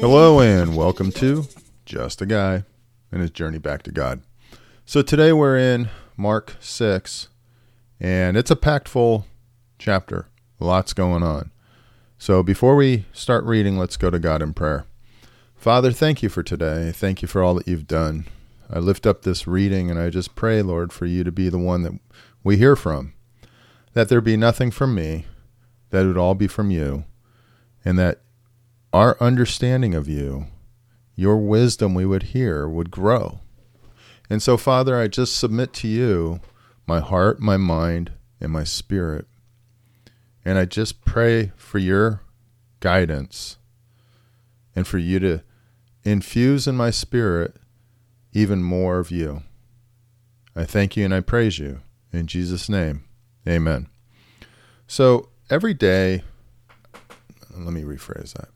Hello, and welcome to Just a Guy and His Journey Back to God. So, today we're in Mark 6, and it's a packed full chapter. Lots going on. So, before we start reading, let's go to God in prayer. Father, thank you for today. Thank you for all that you've done. I lift up this reading and I just pray, Lord, for you to be the one that we hear from. That there be nothing from me, that it would all be from you, and that our understanding of you, your wisdom we would hear, would grow. And so, Father, I just submit to you my heart, my mind, and my spirit. And I just pray for your guidance and for you to infuse in my spirit even more of you. I thank you and I praise you. In Jesus' name, amen. So every day, let me rephrase that.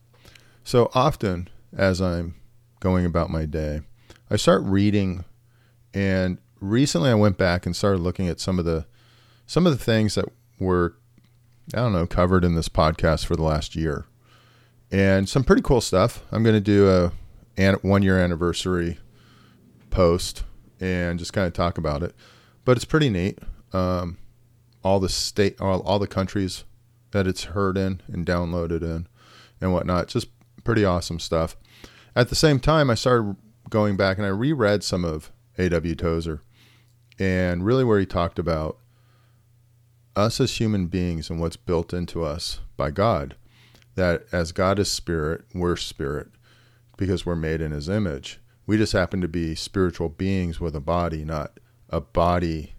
So often, as I'm going about my day, I start reading, and recently I went back and started looking at some of the some of the things that were I don't know covered in this podcast for the last year, and some pretty cool stuff. I'm going to do a one year anniversary post and just kind of talk about it. But it's pretty neat. Um, all the state, all, all the countries that it's heard in and downloaded in and whatnot. Just pretty awesome stuff. At the same time, I started going back and I reread some of A.W. Tozer and really where he talked about us as human beings and what's built into us by God. That as God is spirit, we're spirit because we're made in his image. We just happen to be spiritual beings with a body, not a body,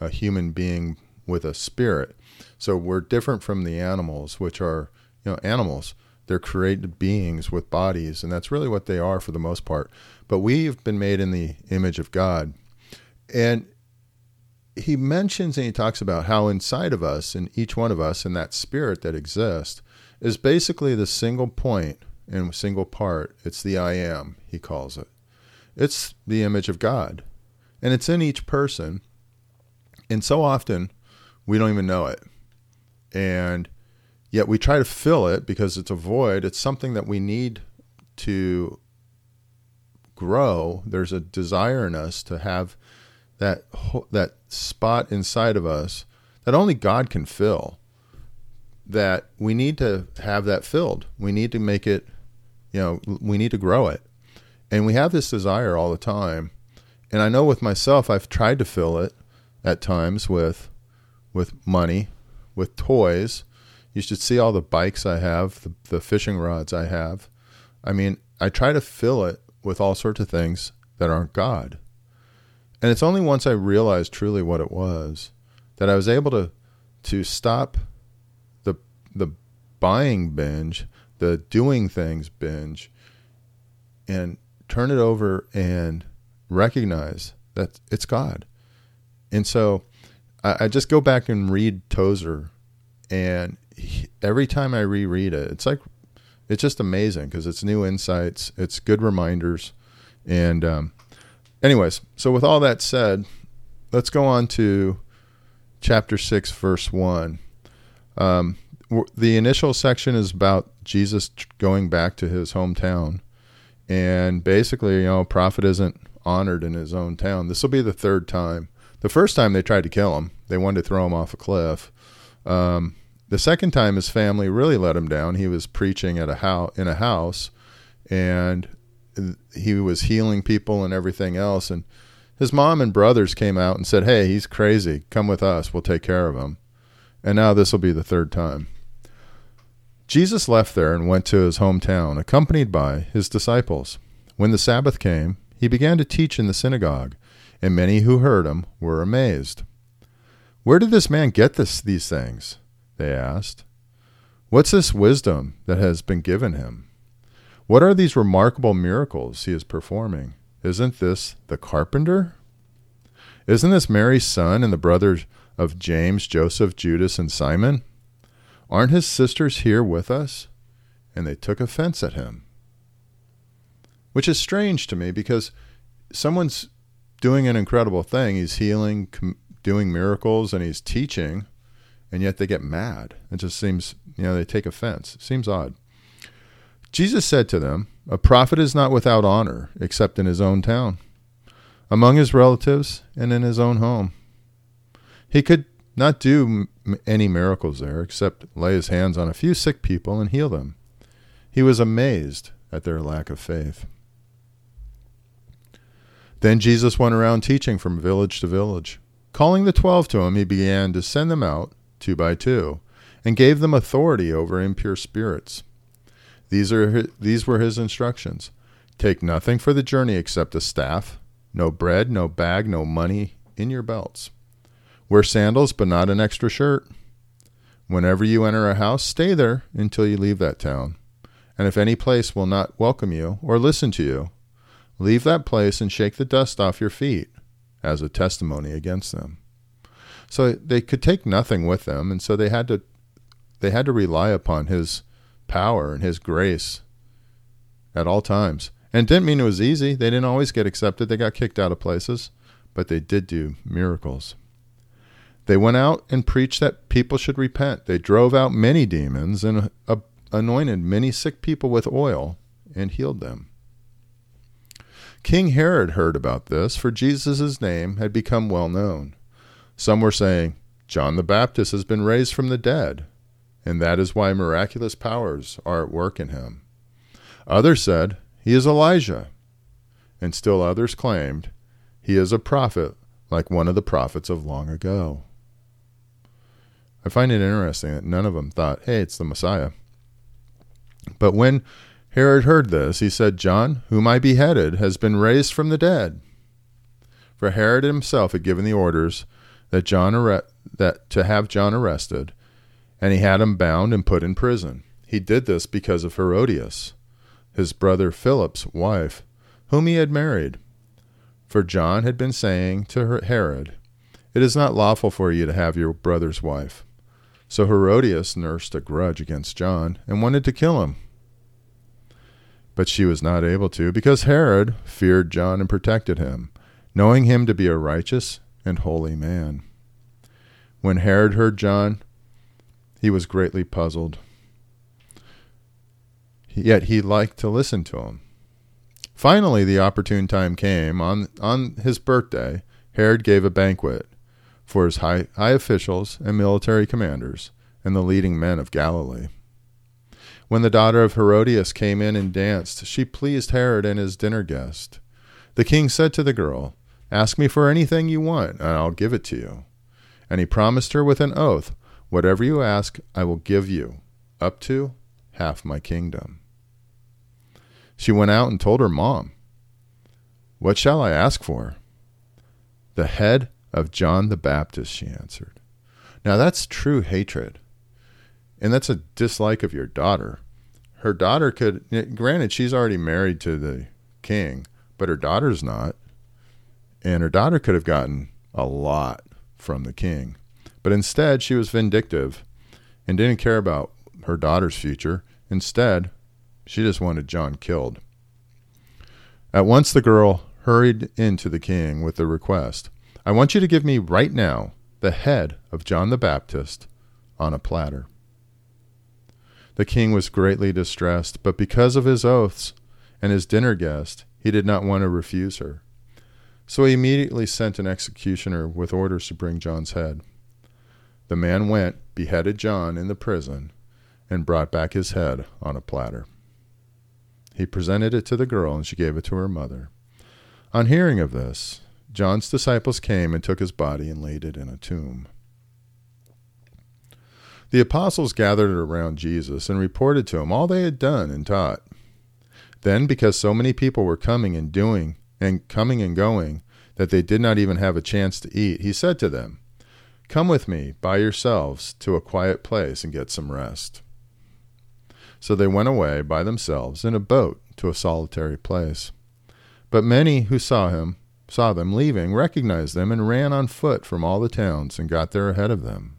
a human being with a spirit. So we're different from the animals, which are, you know, animals. They're created beings with bodies, and that's really what they are for the most part. But we've been made in the image of God. And he mentions and he talks about how inside of us, in each one of us, in that spirit that exists, is basically the single point and single part. It's the I am, he calls it. It's the image of God. And it's in each person. And so often we don't even know it. And yet we try to fill it because it's a void. It's something that we need to grow. There's a desire in us to have that that spot inside of us that only God can fill. That we need to have that filled. We need to make it, you know, we need to grow it. And we have this desire all the time. And I know with myself I've tried to fill it at times with with money, with toys. You should see all the bikes I have, the, the fishing rods I have. I mean, I try to fill it with all sorts of things that aren't God. And it's only once I realized truly what it was that I was able to to stop the the buying binge, the doing things binge, and turn it over and recognize that it's God. And so I, I just go back and read Tozer, and he, every time I reread it, it's like it's just amazing because it's new insights, it's good reminders, and um, anyways. So with all that said, let's go on to chapter six, verse one. Um, the initial section is about Jesus going back to his hometown, and basically, you know, prophet isn't honored in his own town. This will be the third time the first time they tried to kill him, they wanted to throw him off a cliff. Um, the second time, his family really let him down. He was preaching at a house in a house, and he was healing people and everything else. And his mom and brothers came out and said, "Hey, he's crazy. Come with us. We'll take care of him." And now this will be the third time. Jesus left there and went to his hometown, accompanied by his disciples. When the Sabbath came, he began to teach in the synagogue and many who heard him were amazed. Where did this man get this, these things? They asked. What's this wisdom that has been given him? What are these remarkable miracles he is performing? Isn't this the carpenter? Isn't this Mary's son and the brothers of James, Joseph, Judas, and Simon? Aren't his sisters here with us? And they took offense at him. Which is strange to me because someone's doing an incredible thing. He's healing, com- doing miracles, and he's teaching, and yet they get mad. It just seems, you know, they take offense. It seems odd. Jesus said to them, A prophet is not without honor except in his own town, among his relatives, and in his own home. He could not do any miracles there except lay his hands on a few sick people and heal them. He was amazed at their lack of faith. Then Jesus went around teaching from village to village. Calling the twelve to him, he began to send them out two by two and gave them authority over impure spirits. These, are his, these were his instructions Take nothing for the journey except a staff, no bread, no bag, no money in your belts. Wear sandals, but not an extra shirt. Whenever you enter a house, stay there until you leave that town. And if any place will not welcome you or listen to you, Leave that place and shake the dust off your feet as a testimony against them. So they could take nothing with them, and so they had to they had to rely upon his power and his grace at all times. And didn't mean it was easy. They didn't always get accepted. They got kicked out of places, but they did do miracles. They went out and preached that people should repent. They drove out many demons and uh, anointed many sick people with oil and healed them. King Herod heard about this, for Jesus' name had become well known. Some were saying, John the Baptist has been raised from the dead, and that is why miraculous powers are at work in him. Others said, He is Elijah. And still others claimed, He is a prophet like one of the prophets of long ago. I find it interesting that none of them thought, Hey, it's the Messiah. But when Herod heard this. He said, John, whom I beheaded, has been raised from the dead. For Herod himself had given the orders that John arre- that to have John arrested, and he had him bound and put in prison. He did this because of Herodias, his brother Philip's wife, whom he had married. For John had been saying to Herod, It is not lawful for you to have your brother's wife. So Herodias nursed a grudge against John and wanted to kill him. But she was not able to, because Herod feared John and protected him, knowing him to be a righteous and holy man. When Herod heard John, he was greatly puzzled. Yet he liked to listen to him. Finally, the opportune time came. On, on his birthday, Herod gave a banquet for his high, high officials and military commanders and the leading men of Galilee. When the daughter of Herodias came in and danced, she pleased Herod and his dinner guest. The king said to the girl, Ask me for anything you want, and I'll give it to you. And he promised her with an oath, Whatever you ask, I will give you, up to half my kingdom. She went out and told her mom, What shall I ask for? The head of John the Baptist, she answered. Now that's true hatred and that's a dislike of your daughter. Her daughter could, granted, she's already married to the king, but her daughter's not. And her daughter could have gotten a lot from the king. But instead, she was vindictive and didn't care about her daughter's future. Instead, she just wanted John killed. At once, the girl hurried into the king with the request I want you to give me right now the head of John the Baptist on a platter. The king was greatly distressed, but because of his oaths and his dinner guest, he did not want to refuse her. So he immediately sent an executioner with orders to bring John's head. The man went, beheaded John in the prison, and brought back his head on a platter. He presented it to the girl, and she gave it to her mother. On hearing of this, John's disciples came and took his body and laid it in a tomb. The apostles gathered around Jesus and reported to him all they had done and taught. Then, because so many people were coming and doing and coming and going that they did not even have a chance to eat, he said to them, Come with me by yourselves to a quiet place and get some rest. So they went away by themselves in a boat to a solitary place. But many who saw him, saw them leaving, recognized them, and ran on foot from all the towns and got there ahead of them.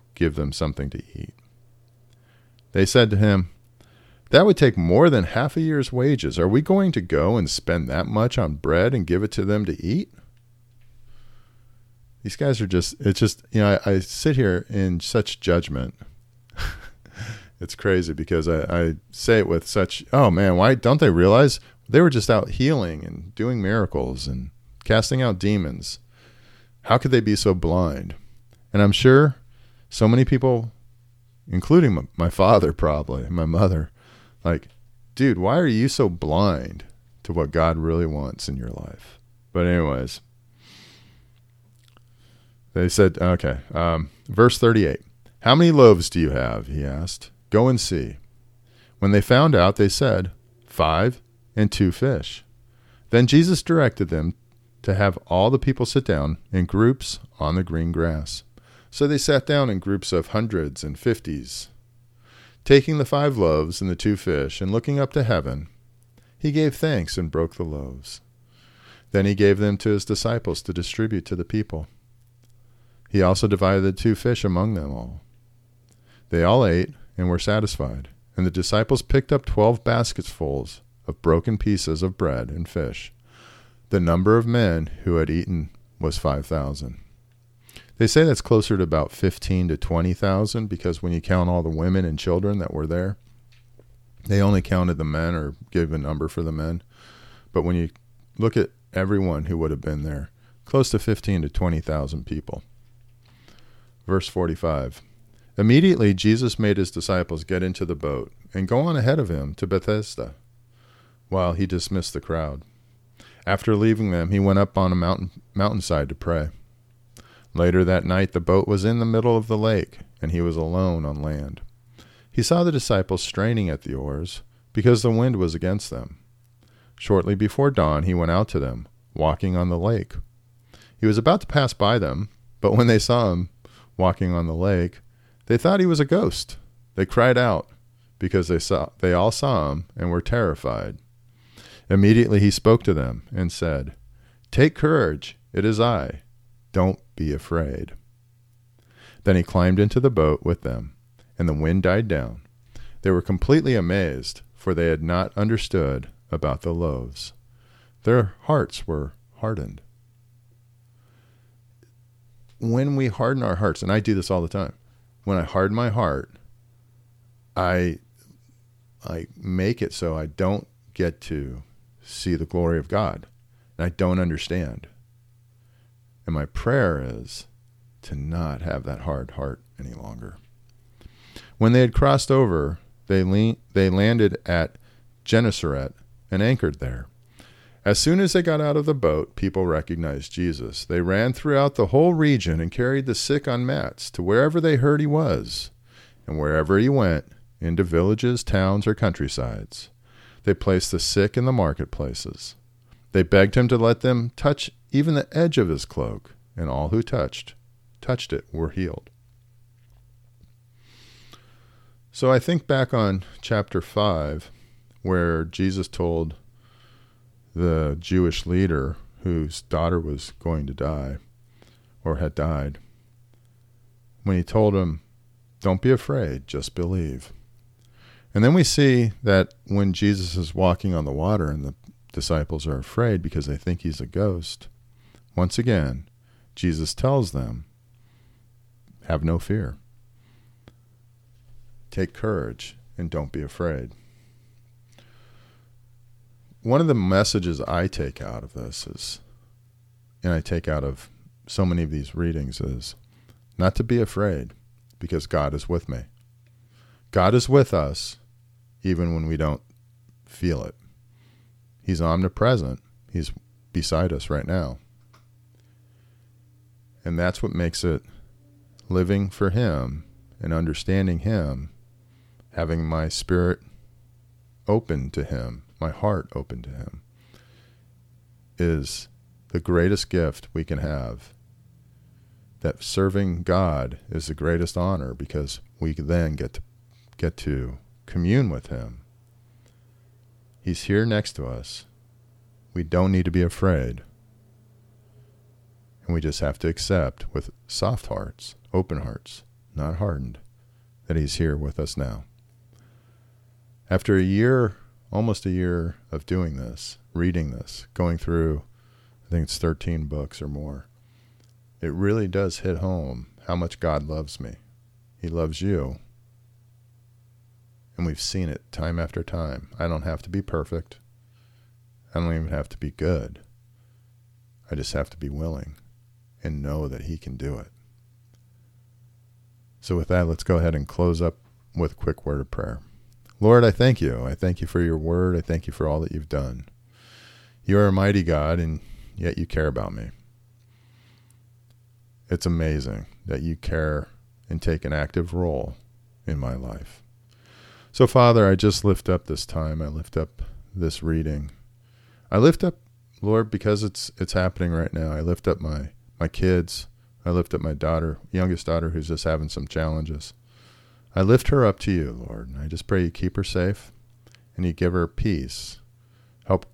give them something to eat. They said to him, That would take more than half a year's wages. Are we going to go and spend that much on bread and give it to them to eat? These guys are just, it's just, you know, I, I sit here in such judgment. it's crazy because I, I say it with such, oh man, why don't they realize they were just out healing and doing miracles and casting out demons? How could they be so blind? And I'm sure so many people, including my father, probably, my mother, like, dude, why are you so blind to what God really wants in your life? But, anyways, they said, okay, um, verse 38. How many loaves do you have? He asked. Go and see. When they found out, they said, Five and two fish. Then Jesus directed them to have all the people sit down in groups on the green grass. So they sat down in groups of hundreds and fifties. Taking the five loaves and the two fish, and looking up to heaven, he gave thanks and broke the loaves. Then he gave them to his disciples to distribute to the people. He also divided the two fish among them all. They all ate and were satisfied, and the disciples picked up twelve basketsfuls of broken pieces of bread and fish. The number of men who had eaten was five thousand. They say that's closer to about fifteen to twenty thousand because when you count all the women and children that were there, they only counted the men or gave a number for the men. But when you look at everyone who would have been there, close to fifteen to twenty thousand people. Verse 45 Immediately Jesus made his disciples get into the boat and go on ahead of him to Bethsaida, while he dismissed the crowd. After leaving them, he went up on a mountain mountainside to pray. Later that night, the boat was in the middle of the lake, and he was alone on land. He saw the disciples straining at the oars, because the wind was against them. Shortly before dawn, he went out to them, walking on the lake. He was about to pass by them, but when they saw him, walking on the lake, they thought he was a ghost. They cried out because they saw they all saw him and were terrified. Immediately he spoke to them and said, "Take courage, it is I. Don't be afraid." Then he climbed into the boat with them, and the wind died down. They were completely amazed, for they had not understood about the loaves. Their hearts were hardened when we harden our hearts, and I do this all the time, when I harden my heart, I I make it so I don't get to see the glory of God. And I don't understand. And my prayer is to not have that hard heart any longer. When they had crossed over, they, le- they landed at Gennesaret and anchored there. As soon as they got out of the boat, people recognized Jesus. They ran throughout the whole region and carried the sick on mats to wherever they heard he was. And wherever he went, into villages, towns, or countrysides, they placed the sick in the marketplaces. They begged him to let them touch even the edge of his cloak, and all who touched touched it were healed. So I think back on chapter 5 where Jesus told the Jewish leader whose daughter was going to die or had died, when he told him, Don't be afraid, just believe. And then we see that when Jesus is walking on the water and the disciples are afraid because they think he's a ghost, once again, Jesus tells them, Have no fear. Take courage and don't be afraid one of the messages I take out of this is, and I take out of so many of these readings, is not to be afraid because God is with me. God is with us even when we don't feel it. He's omnipresent, He's beside us right now. And that's what makes it living for Him and understanding Him, having my spirit open to Him my heart open to Him, is the greatest gift we can have. That serving God is the greatest honor because we then get to get to commune with him. He's here next to us. We don't need to be afraid. And we just have to accept with soft hearts, open hearts, not hardened, that he's here with us now. After a year, almost a year of doing this, reading this, going through, I think it's 13 books or more, it really does hit home how much God loves me. He loves you. And we've seen it time after time. I don't have to be perfect. I don't even have to be good. I just have to be willing and know that He can do it. So, with that, let's go ahead and close up with a quick word of prayer. Lord, I thank you. I thank you for your word. I thank you for all that you've done. You are a mighty God, and yet you care about me. It's amazing that you care and take an active role in my life. So, Father, I just lift up this time. I lift up this reading. I lift up, Lord, because it's it's happening right now. I lift up my my kids. I lift up my daughter, youngest daughter, who's just having some challenges. I lift her up to you, Lord, and I just pray you keep her safe and you give her peace. Help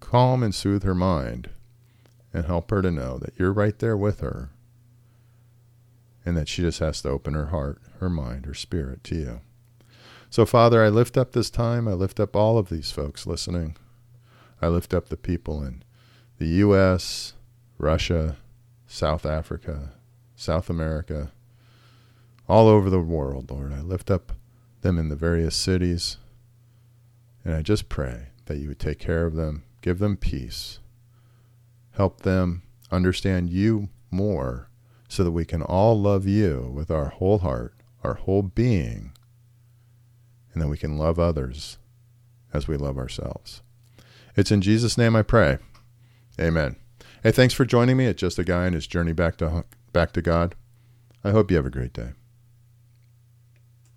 calm and soothe her mind and help her to know that you're right there with her and that she just has to open her heart, her mind, her spirit to you. So, Father, I lift up this time. I lift up all of these folks listening. I lift up the people in the U.S., Russia, South Africa, South America, all over the world, Lord. I lift up them in the various cities. And I just pray that you would take care of them, give them peace, help them understand you more so that we can all love you with our whole heart, our whole being, and that we can love others as we love ourselves. It's in Jesus' name I pray. Amen. Hey, thanks for joining me at Just a Guy and his journey back to back to God. I hope you have a great day.